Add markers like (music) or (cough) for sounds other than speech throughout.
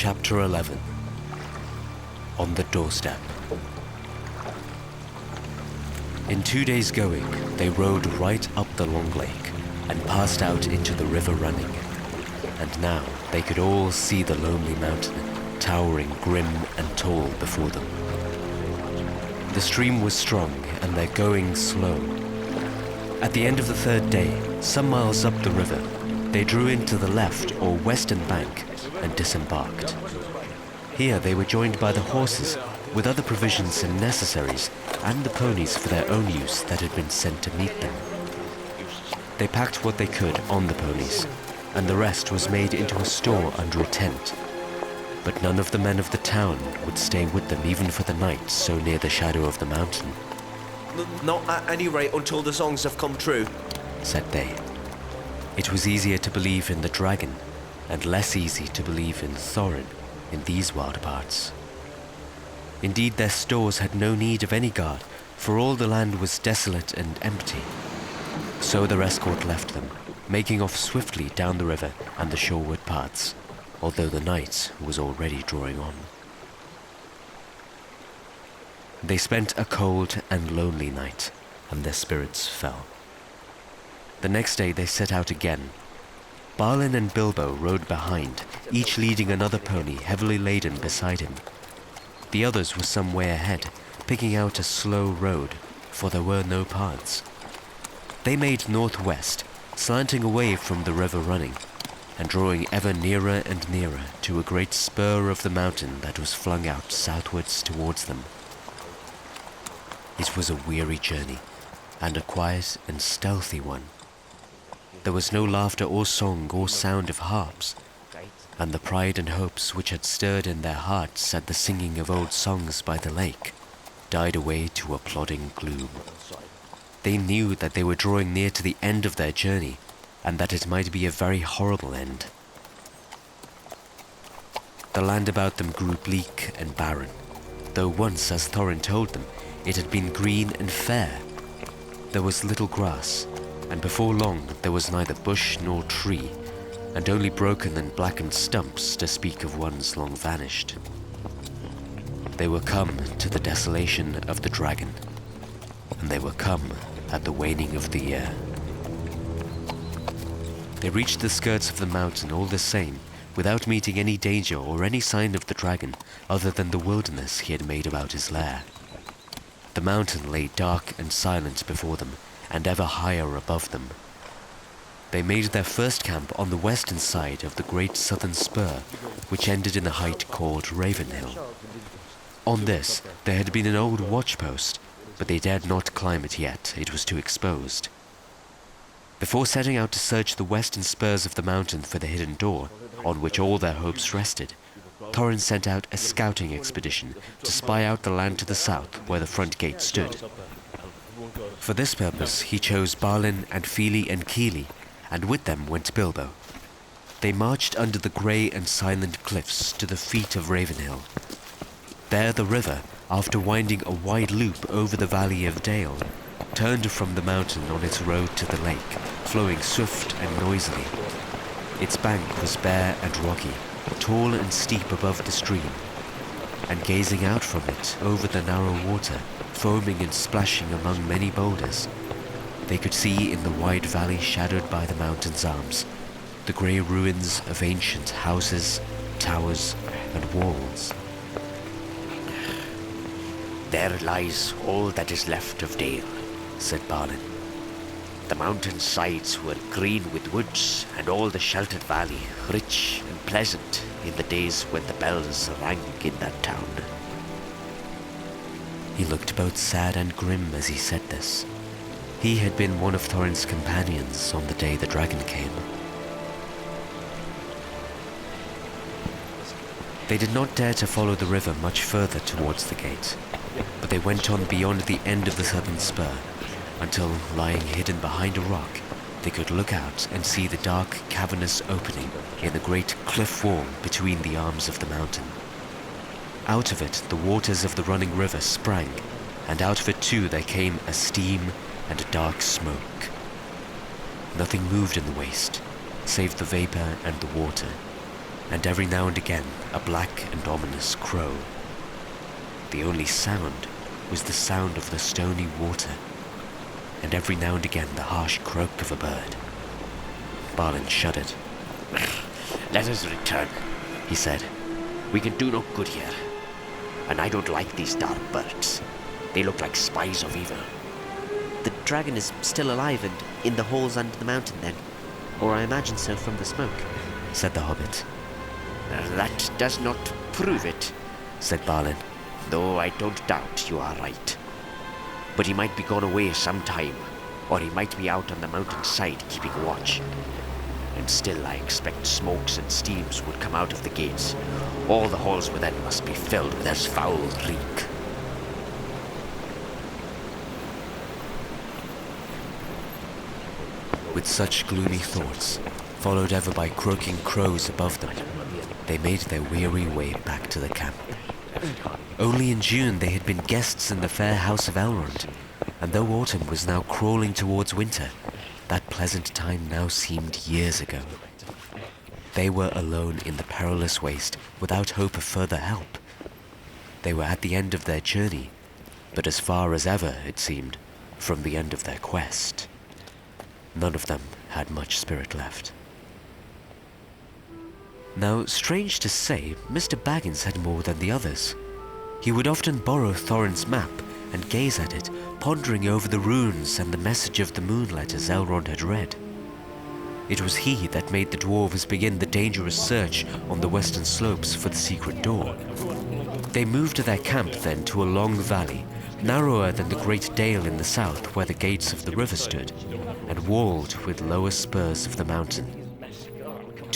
Chapter 11 On the Doorstep. In two days' going, they rode right up the long lake and passed out into the river running. And now they could all see the lonely mountain, towering grim and tall before them. The stream was strong and their going slow. At the end of the third day, some miles up the river, they drew into the left or western bank and disembarked. Here they were joined by the horses with other provisions and necessaries and the ponies for their own use that had been sent to meet them. They packed what they could on the ponies, and the rest was made into a store under a tent. But none of the men of the town would stay with them even for the night so near the shadow of the mountain, not at any rate until the songs have come true. said they. It was easier to believe in the dragon, and less easy to believe in Thorin in these wild parts. Indeed, their stores had no need of any guard, for all the land was desolate and empty. So their escort left them, making off swiftly down the river and the shoreward paths, although the night was already drawing on. They spent a cold and lonely night, and their spirits fell. The next day they set out again. Balin and Bilbo rode behind, each leading another pony heavily laden beside him. The others were some way ahead, picking out a slow road, for there were no paths. They made northwest, slanting away from the river running, and drawing ever nearer and nearer to a great spur of the mountain that was flung out southwards towards them. It was a weary journey, and a quiet and stealthy one. There was no laughter or song or sound of harps, and the pride and hopes which had stirred in their hearts at the singing of old songs by the lake died away to a plodding gloom. They knew that they were drawing near to the end of their journey, and that it might be a very horrible end. The land about them grew bleak and barren, though once, as Thorin told them, it had been green and fair. There was little grass, and before long there was neither bush nor tree, and only broken and blackened stumps to speak of ones long vanished. They were come to the desolation of the dragon, and they were come at the waning of the year. They reached the skirts of the mountain all the same, without meeting any danger or any sign of the dragon other than the wilderness he had made about his lair. The mountain lay dark and silent before them, and ever higher above them. They made their first camp on the western side of the great southern spur, which ended in a height called Ravenhill. On this, there had been an old watchpost, but they dared not climb it yet, it was too exposed. Before setting out to search the western spurs of the mountain for the hidden door, on which all their hopes rested, Thorin sent out a scouting expedition to spy out the land to the south where the front gate stood. For this purpose, he chose Balin and Fili and Kili, and with them went Bilbo. They marched under the grey and silent cliffs to the feet of Ravenhill. There the river, after winding a wide loop over the valley of Dale, turned from the mountain on its road to the lake, flowing swift and noisily. Its bank was bare and rocky, tall and steep above the stream, and gazing out from it over the narrow water, foaming and splashing among many boulders, they could see in the wide valley shadowed by the mountain's arms the grey ruins of ancient houses, towers, and walls. There lies all that is left of Dale. said Balin. The mountain sides were green with woods, and all the sheltered valley rich and pleasant in the days when the bells rang in that town. He looked both sad and grim as he said this. He had been one of Thorin's companions on the day the dragon came. They did not dare to follow the river much further towards the gate, but they went on beyond the end of the southern spur until, lying hidden behind a rock, they could look out and see the dark, cavernous opening in the great cliff wall between the arms of the mountain. Out of it, the waters of the running river sprang, and out of it too there came a steam and a dark smoke. Nothing moved in the waste, save the vapor and the water. and every now and again a black and ominous crow. The only sound was the sound of the stony water, and every now and again the harsh croak of a bird. Balin shuddered. (laughs) Let us return, He said, We can do no good here. And I don't like these dark birds. They look like spies of evil. The dragon is still alive and in the holes under the mountain then. Or I imagine so from the smoke. said the hobbit, Uh, That does not prove it, said Balin. though I don't doubt you are right. But he might be gone away some time, or he might be out on the mountainside keeping watch. And still I expect smokes and steams would come out of the gates. All the halls within must be filled with this foul reek. With such gloomy thoughts, followed ever by croaking crows above them, they made their weary way back to the camp. Only in June they had been guests in the fair house of Elrond, and though autumn was now crawling towards winter, that pleasant time now seemed years ago. They were alone in the perilous waste, without hope of further help. They were at the end of their journey, but as far as ever, it seemed, from the end of their quest. None of them had much spirit left. Now, strange to say, Mr. Baggins had more than the others. He would often borrow Thorin's map and gaze at it, pondering over the runes and the message of the moon letters Elrond had read. It was he that made the dwarves begin the dangerous search on the western slopes for the secret door. They moved their camp then to a long valley, narrower than the great dale in the south where the gates of the river stood, and walled with lower spurs of the mountain.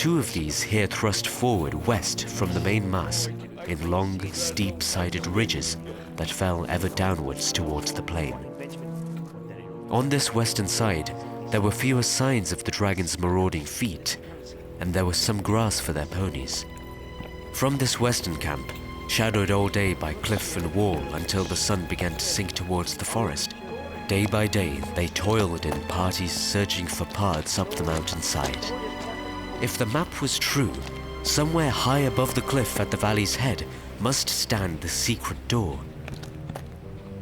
Two of these here thrust forward west from the main mass in long, steep-sided ridges that fell ever downwards towards the plain. On this western side, there were fewer signs of the dragon's marauding feet, and there was some grass for their ponies. From this western camp, shadowed all day by cliff and wall until the sun began to sink towards the forest, day by day they toiled in parties searching for paths up the mountainside. If the map was true, somewhere high above the cliff at the valley's head must stand the secret door.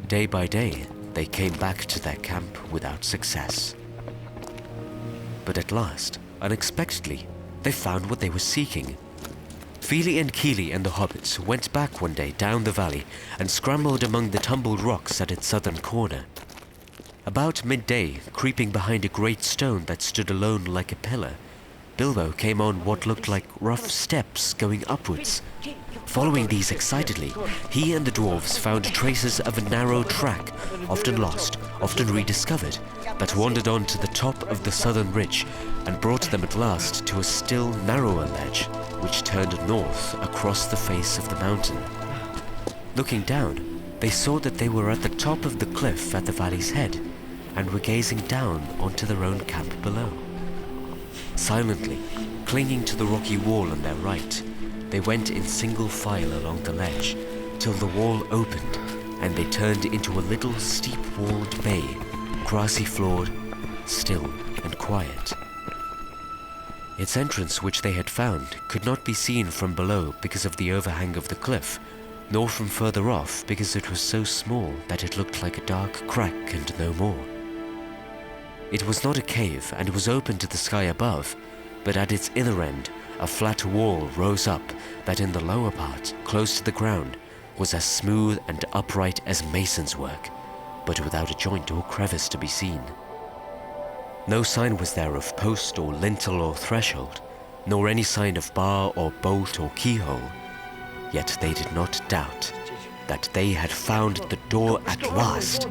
Day by day, they came back to their camp without success. But at last, unexpectedly, they found what they were seeking. Fili and Kili and the hobbits went back one day down the valley and scrambled among the tumbled rocks at its southern corner. About midday, creeping behind a great stone that stood alone like a pillar, Bilbo came on what looked like rough steps going upwards. Following these excitedly, he and the dwarves found traces of a narrow track, often lost, often rediscovered, that wandered on to the top of the southern ridge and brought them at last to a still narrower ledge, which turned north across the face of the mountain. Looking down, they saw that they were at the top of the cliff at the valley's head, and were gazing down onto their own camp below. Silently, clinging to the rocky wall on their right, they went in single file along the ledge till the wall opened and they turned into a little steep walled bay, grassy floored, still and quiet. Its entrance, which they had found, could not be seen from below because of the overhang of the cliff, nor from further off because it was so small that it looked like a dark crack and no more. It was not a cave and was open to the sky above, but at its inner end, a flat wall rose up that in the lower part, close to the ground, was as smooth and upright as mason's work, but without a joint or crevice to be seen. No sign was there of post or lintel or threshold, nor any sign of bar or bolt or keyhole. Yet they did not doubt that they had found the door at last.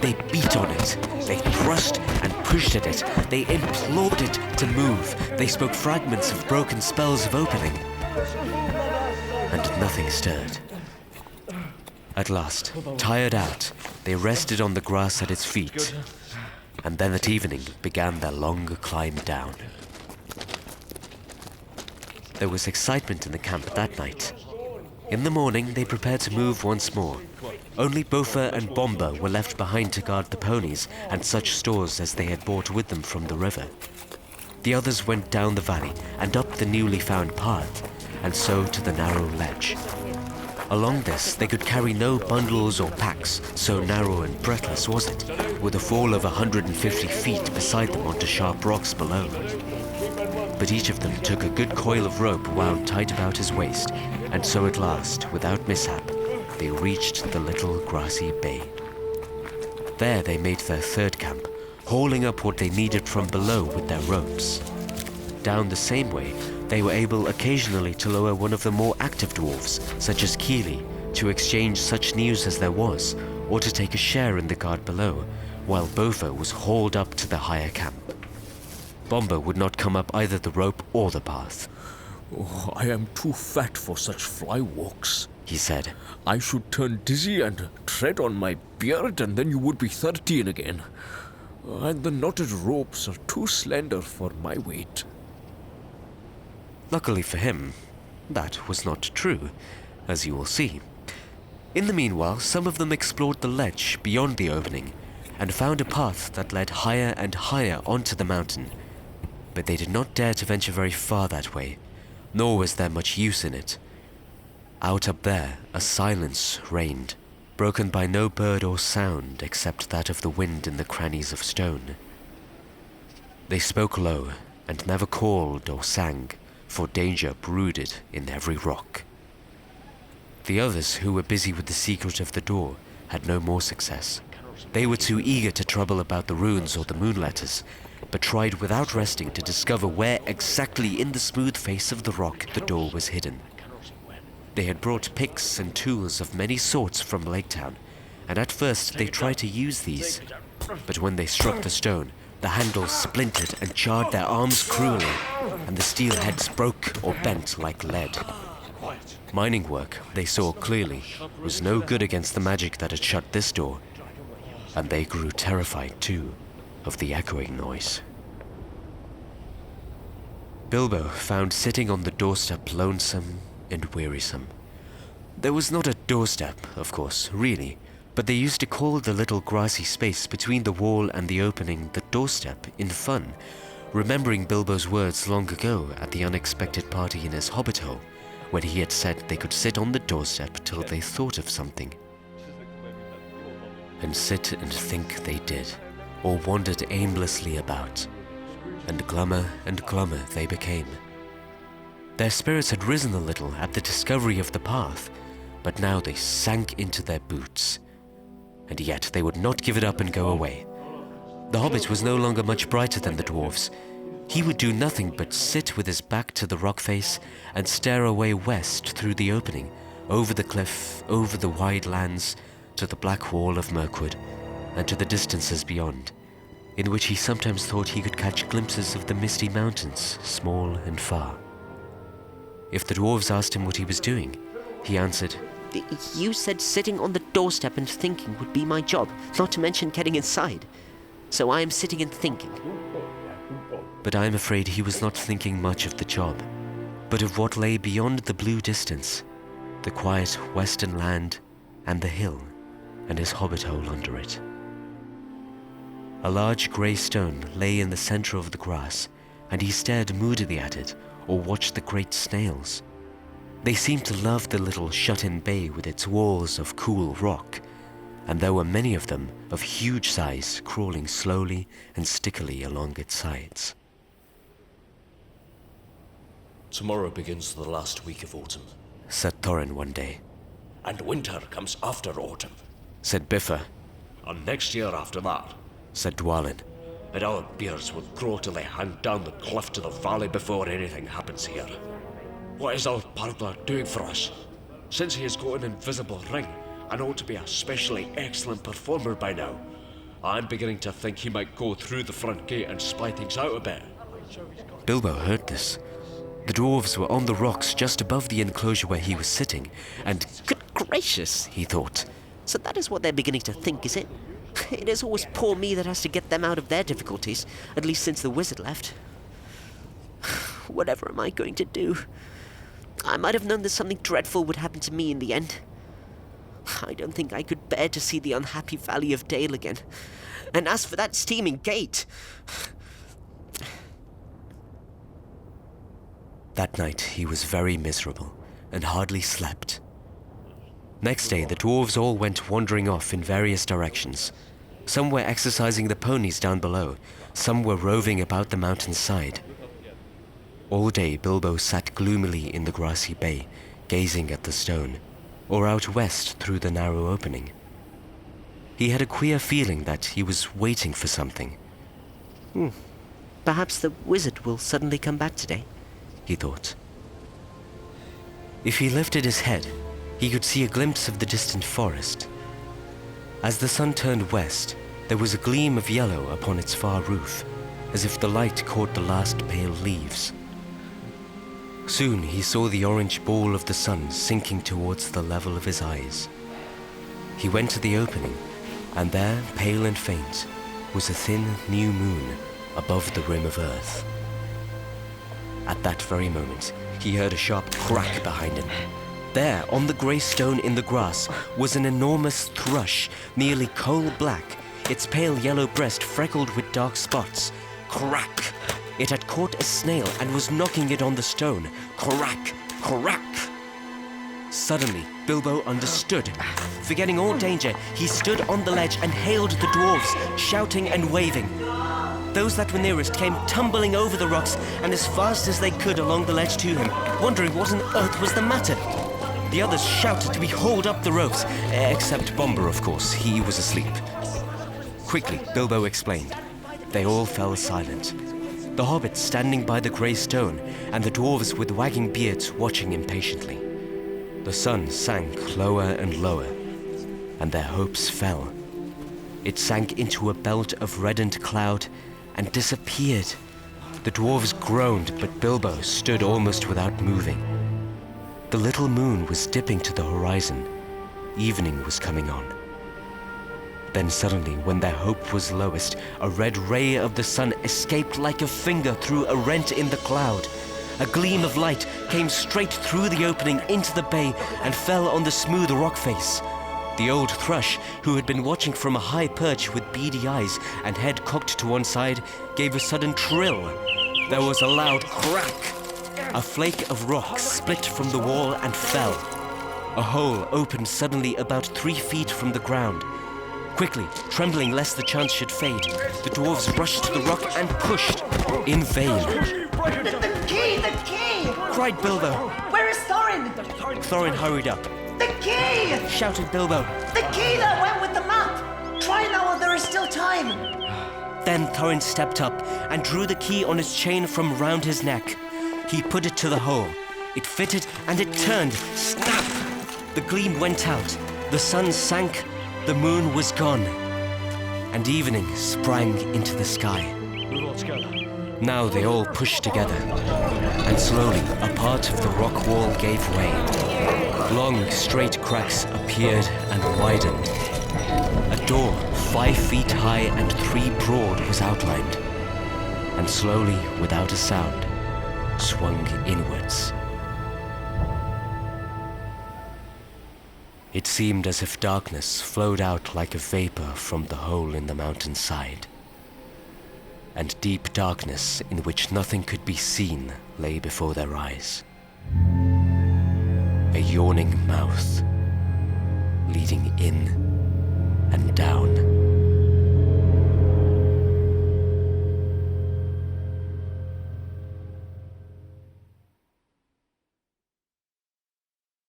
They beat on it, they thrust and pushed at it, they implored it to move, they spoke fragments of broken spells of opening, and nothing stirred. At last, tired out, they rested on the grass at its feet, and then at evening began their long climb down. There was excitement in the camp that night. In the morning, they prepared to move once more. Only Bofur and Bombur were left behind to guard the ponies and such stores as they had brought with them from the river. The others went down the valley and up the newly found path, and so to the narrow ledge. Along this, they could carry no bundles or packs, so narrow and breathless was it, with a fall of 150 feet beside them onto sharp rocks below. But each of them took a good coil of rope wound tight about his waist, and so at last, without mishap, they reached the little grassy bay. There they made their third camp, hauling up what they needed from below with their ropes. Down the same way, they were able occasionally to lower one of the more active dwarfs, such as Kili, to exchange such news as there was, or to take a share in the guard below, while Bofur was hauled up to the higher camp. Bombur would not come up either the rope or the path, Oh, I am too fat for such fly walks. he said. I should turn dizzy and tread on my beard, and then you would be thirteen again. And the knotted ropes are too slender for my weight. Luckily for him, that was not true, as you will see. In the meanwhile, some of them explored the ledge beyond the opening and found a path that led higher and higher onto the mountain. But they did not dare to venture very far that way, nor was there much use in it. Out up there, a silence reigned, broken by no bird or sound except that of the wind in the crannies of stone. They spoke low and never called or sang, for danger brooded in every rock. The others, who were busy with the secret of the door, had no more success. They were too eager to trouble about the runes or the moon letters, but tried without resting to discover where exactly in the smooth face of the rock the door was hidden. They had brought picks and tools of many sorts from Lake Town, and at first they tried to use these. But when they struck the stone, the handles splintered and charred their arms cruelly, and the steel heads broke or bent like lead. Mining work, they saw clearly, was no good against the magic that had shut this door, and they grew terrified too of the echoing noise. Bilbo found sitting on the doorstep lonesome and wearisome. There was not a doorstep, of course, really, but they used to call the little grassy space between the wall and the opening the doorstep in fun, remembering Bilbo's words long ago at the unexpected party in his hobbit hole, when he had said they could sit on the doorstep till they thought of something. And sit and think they did, or wandered aimlessly about, and glummer and glummer they became. Their spirits had risen a little at the discovery of the path, but now they sank into their boots. And yet they would not give it up and go away. The hobbit was no longer much brighter than the dwarfs. He would do nothing but sit with his back to the rock face and stare away west through the opening, over the cliff, over the wide lands, to the black wall of Mirkwood, and to the distances beyond, in which he sometimes thought he could catch glimpses of the misty mountains, small and far. If the dwarves asked him what he was doing, he answered, You said sitting on the doorstep and thinking would be my job, not to mention getting inside. So I am sitting and thinking. But I am afraid he was not thinking much of the job, but of what lay beyond the blue distance, the quiet western land and the hill, and his hobbit hole under it. A large grey stone lay in the centre of the grass, and he stared moodily at it or watched the great snails. They seemed to love the little shut in bay with its walls of cool rock, and there were many of them of huge size crawling slowly and stickily along its sides. Tomorrow begins the last week of autumn, Said Thorin one day. and winter comes after autumn, Said Bifur. and next year after that. Said Dwalin. And our beards will grow till they hang down the cliff to the valley before anything happens here. What is our Parglar doing for us? Since he has got an invisible ring and ought to be a specially excellent performer by now, I'm beginning to think he might go through the front gate and spy things out a bit. Bilbo heard this. The dwarves were on the rocks just above the enclosure where he was sitting, and Good gracious, he thought. So that is what they're beginning to think, is it? (laughs) It is always poor me that has to get them out of their difficulties, at least since the wizard left. (sighs) Whatever am I going to do? I might have known that something dreadful would happen to me in the end. (sighs) I don't think I could bear to see the unhappy Valley of Dale again. And as for that steaming gate. (sighs) That night he was very miserable and hardly slept. Next day, the dwarves all went wandering off in various directions. Some were exercising the ponies down below, some were roving about the mountainside. All day, Bilbo sat gloomily in the grassy bay, gazing at the stone, or out west through the narrow opening. He had a queer feeling that he was waiting for something. Hmm. Perhaps the wizard will suddenly come back today. he thought. If he lifted his head, he could see a glimpse of the distant forest. As the sun turned west, there was a gleam of yellow upon its far roof, as if the light caught the last pale leaves. Soon he saw the orange ball of the sun sinking towards the level of his eyes. He went to the opening, and there, pale and faint, was a thin new moon above the rim of earth. At that very moment, he heard a sharp crack behind him. There, on the grey stone in the grass, was an enormous thrush, nearly coal black, its pale yellow breast freckled with dark spots. Crack! It had caught a snail and was knocking it on the stone. Crack! Crack! Suddenly, Bilbo understood. Forgetting all danger, he stood on the ledge and hailed the dwarves, shouting and waving. Those that were nearest came tumbling over the rocks and as fast as they could along the ledge to him, wondering what on earth was the matter. The others shouted to be hauled up the ropes, eh, except Bombur, of course. He was asleep. Quickly, Bilbo explained. They all fell silent. The hobbits standing by the grey stone, and the dwarves with wagging beards watching impatiently. The sun sank lower and lower, and their hopes fell. It sank into a belt of reddened cloud and disappeared. The dwarves groaned, but Bilbo stood almost without moving. The little moon was dipping to the horizon. Evening was coming on. Then suddenly, when their hope was lowest, a red ray of the sun escaped like a finger through a rent in the cloud. A gleam of light came straight through the opening into the bay and fell on the smooth rock face. The old thrush, who had been watching from a high perch with beady eyes and head cocked to one side, gave a sudden trill. There was a loud crack. A flake of rock split from the wall and fell. A hole opened suddenly about three feet from the ground. Quickly, trembling lest the chance should fade, the dwarves rushed to the rock and pushed. In vain. The, the key! The key! Cried Bilbo. Where is Thorin? Thorin hurried up. The key! Shouted Bilbo. The key that went with the map! Try now while there is still time! Then Thorin stepped up and drew the key on his chain from round his neck. He put it to the hole. It fitted and it turned. Snap! The gleam went out. The sun sank. The moon was gone. And evening sprang into the sky. Now they all pushed together, and slowly a part of the rock wall gave way. Long, straight cracks appeared and widened. A door, five feet high and three broad, was outlined, and slowly, without a sound, swung inwards. It seemed as if darkness flowed out like a vapor from the hole in the mountainside. And deep darkness in which nothing could be seen lay before their eyes. A yawning mouth leading in and down.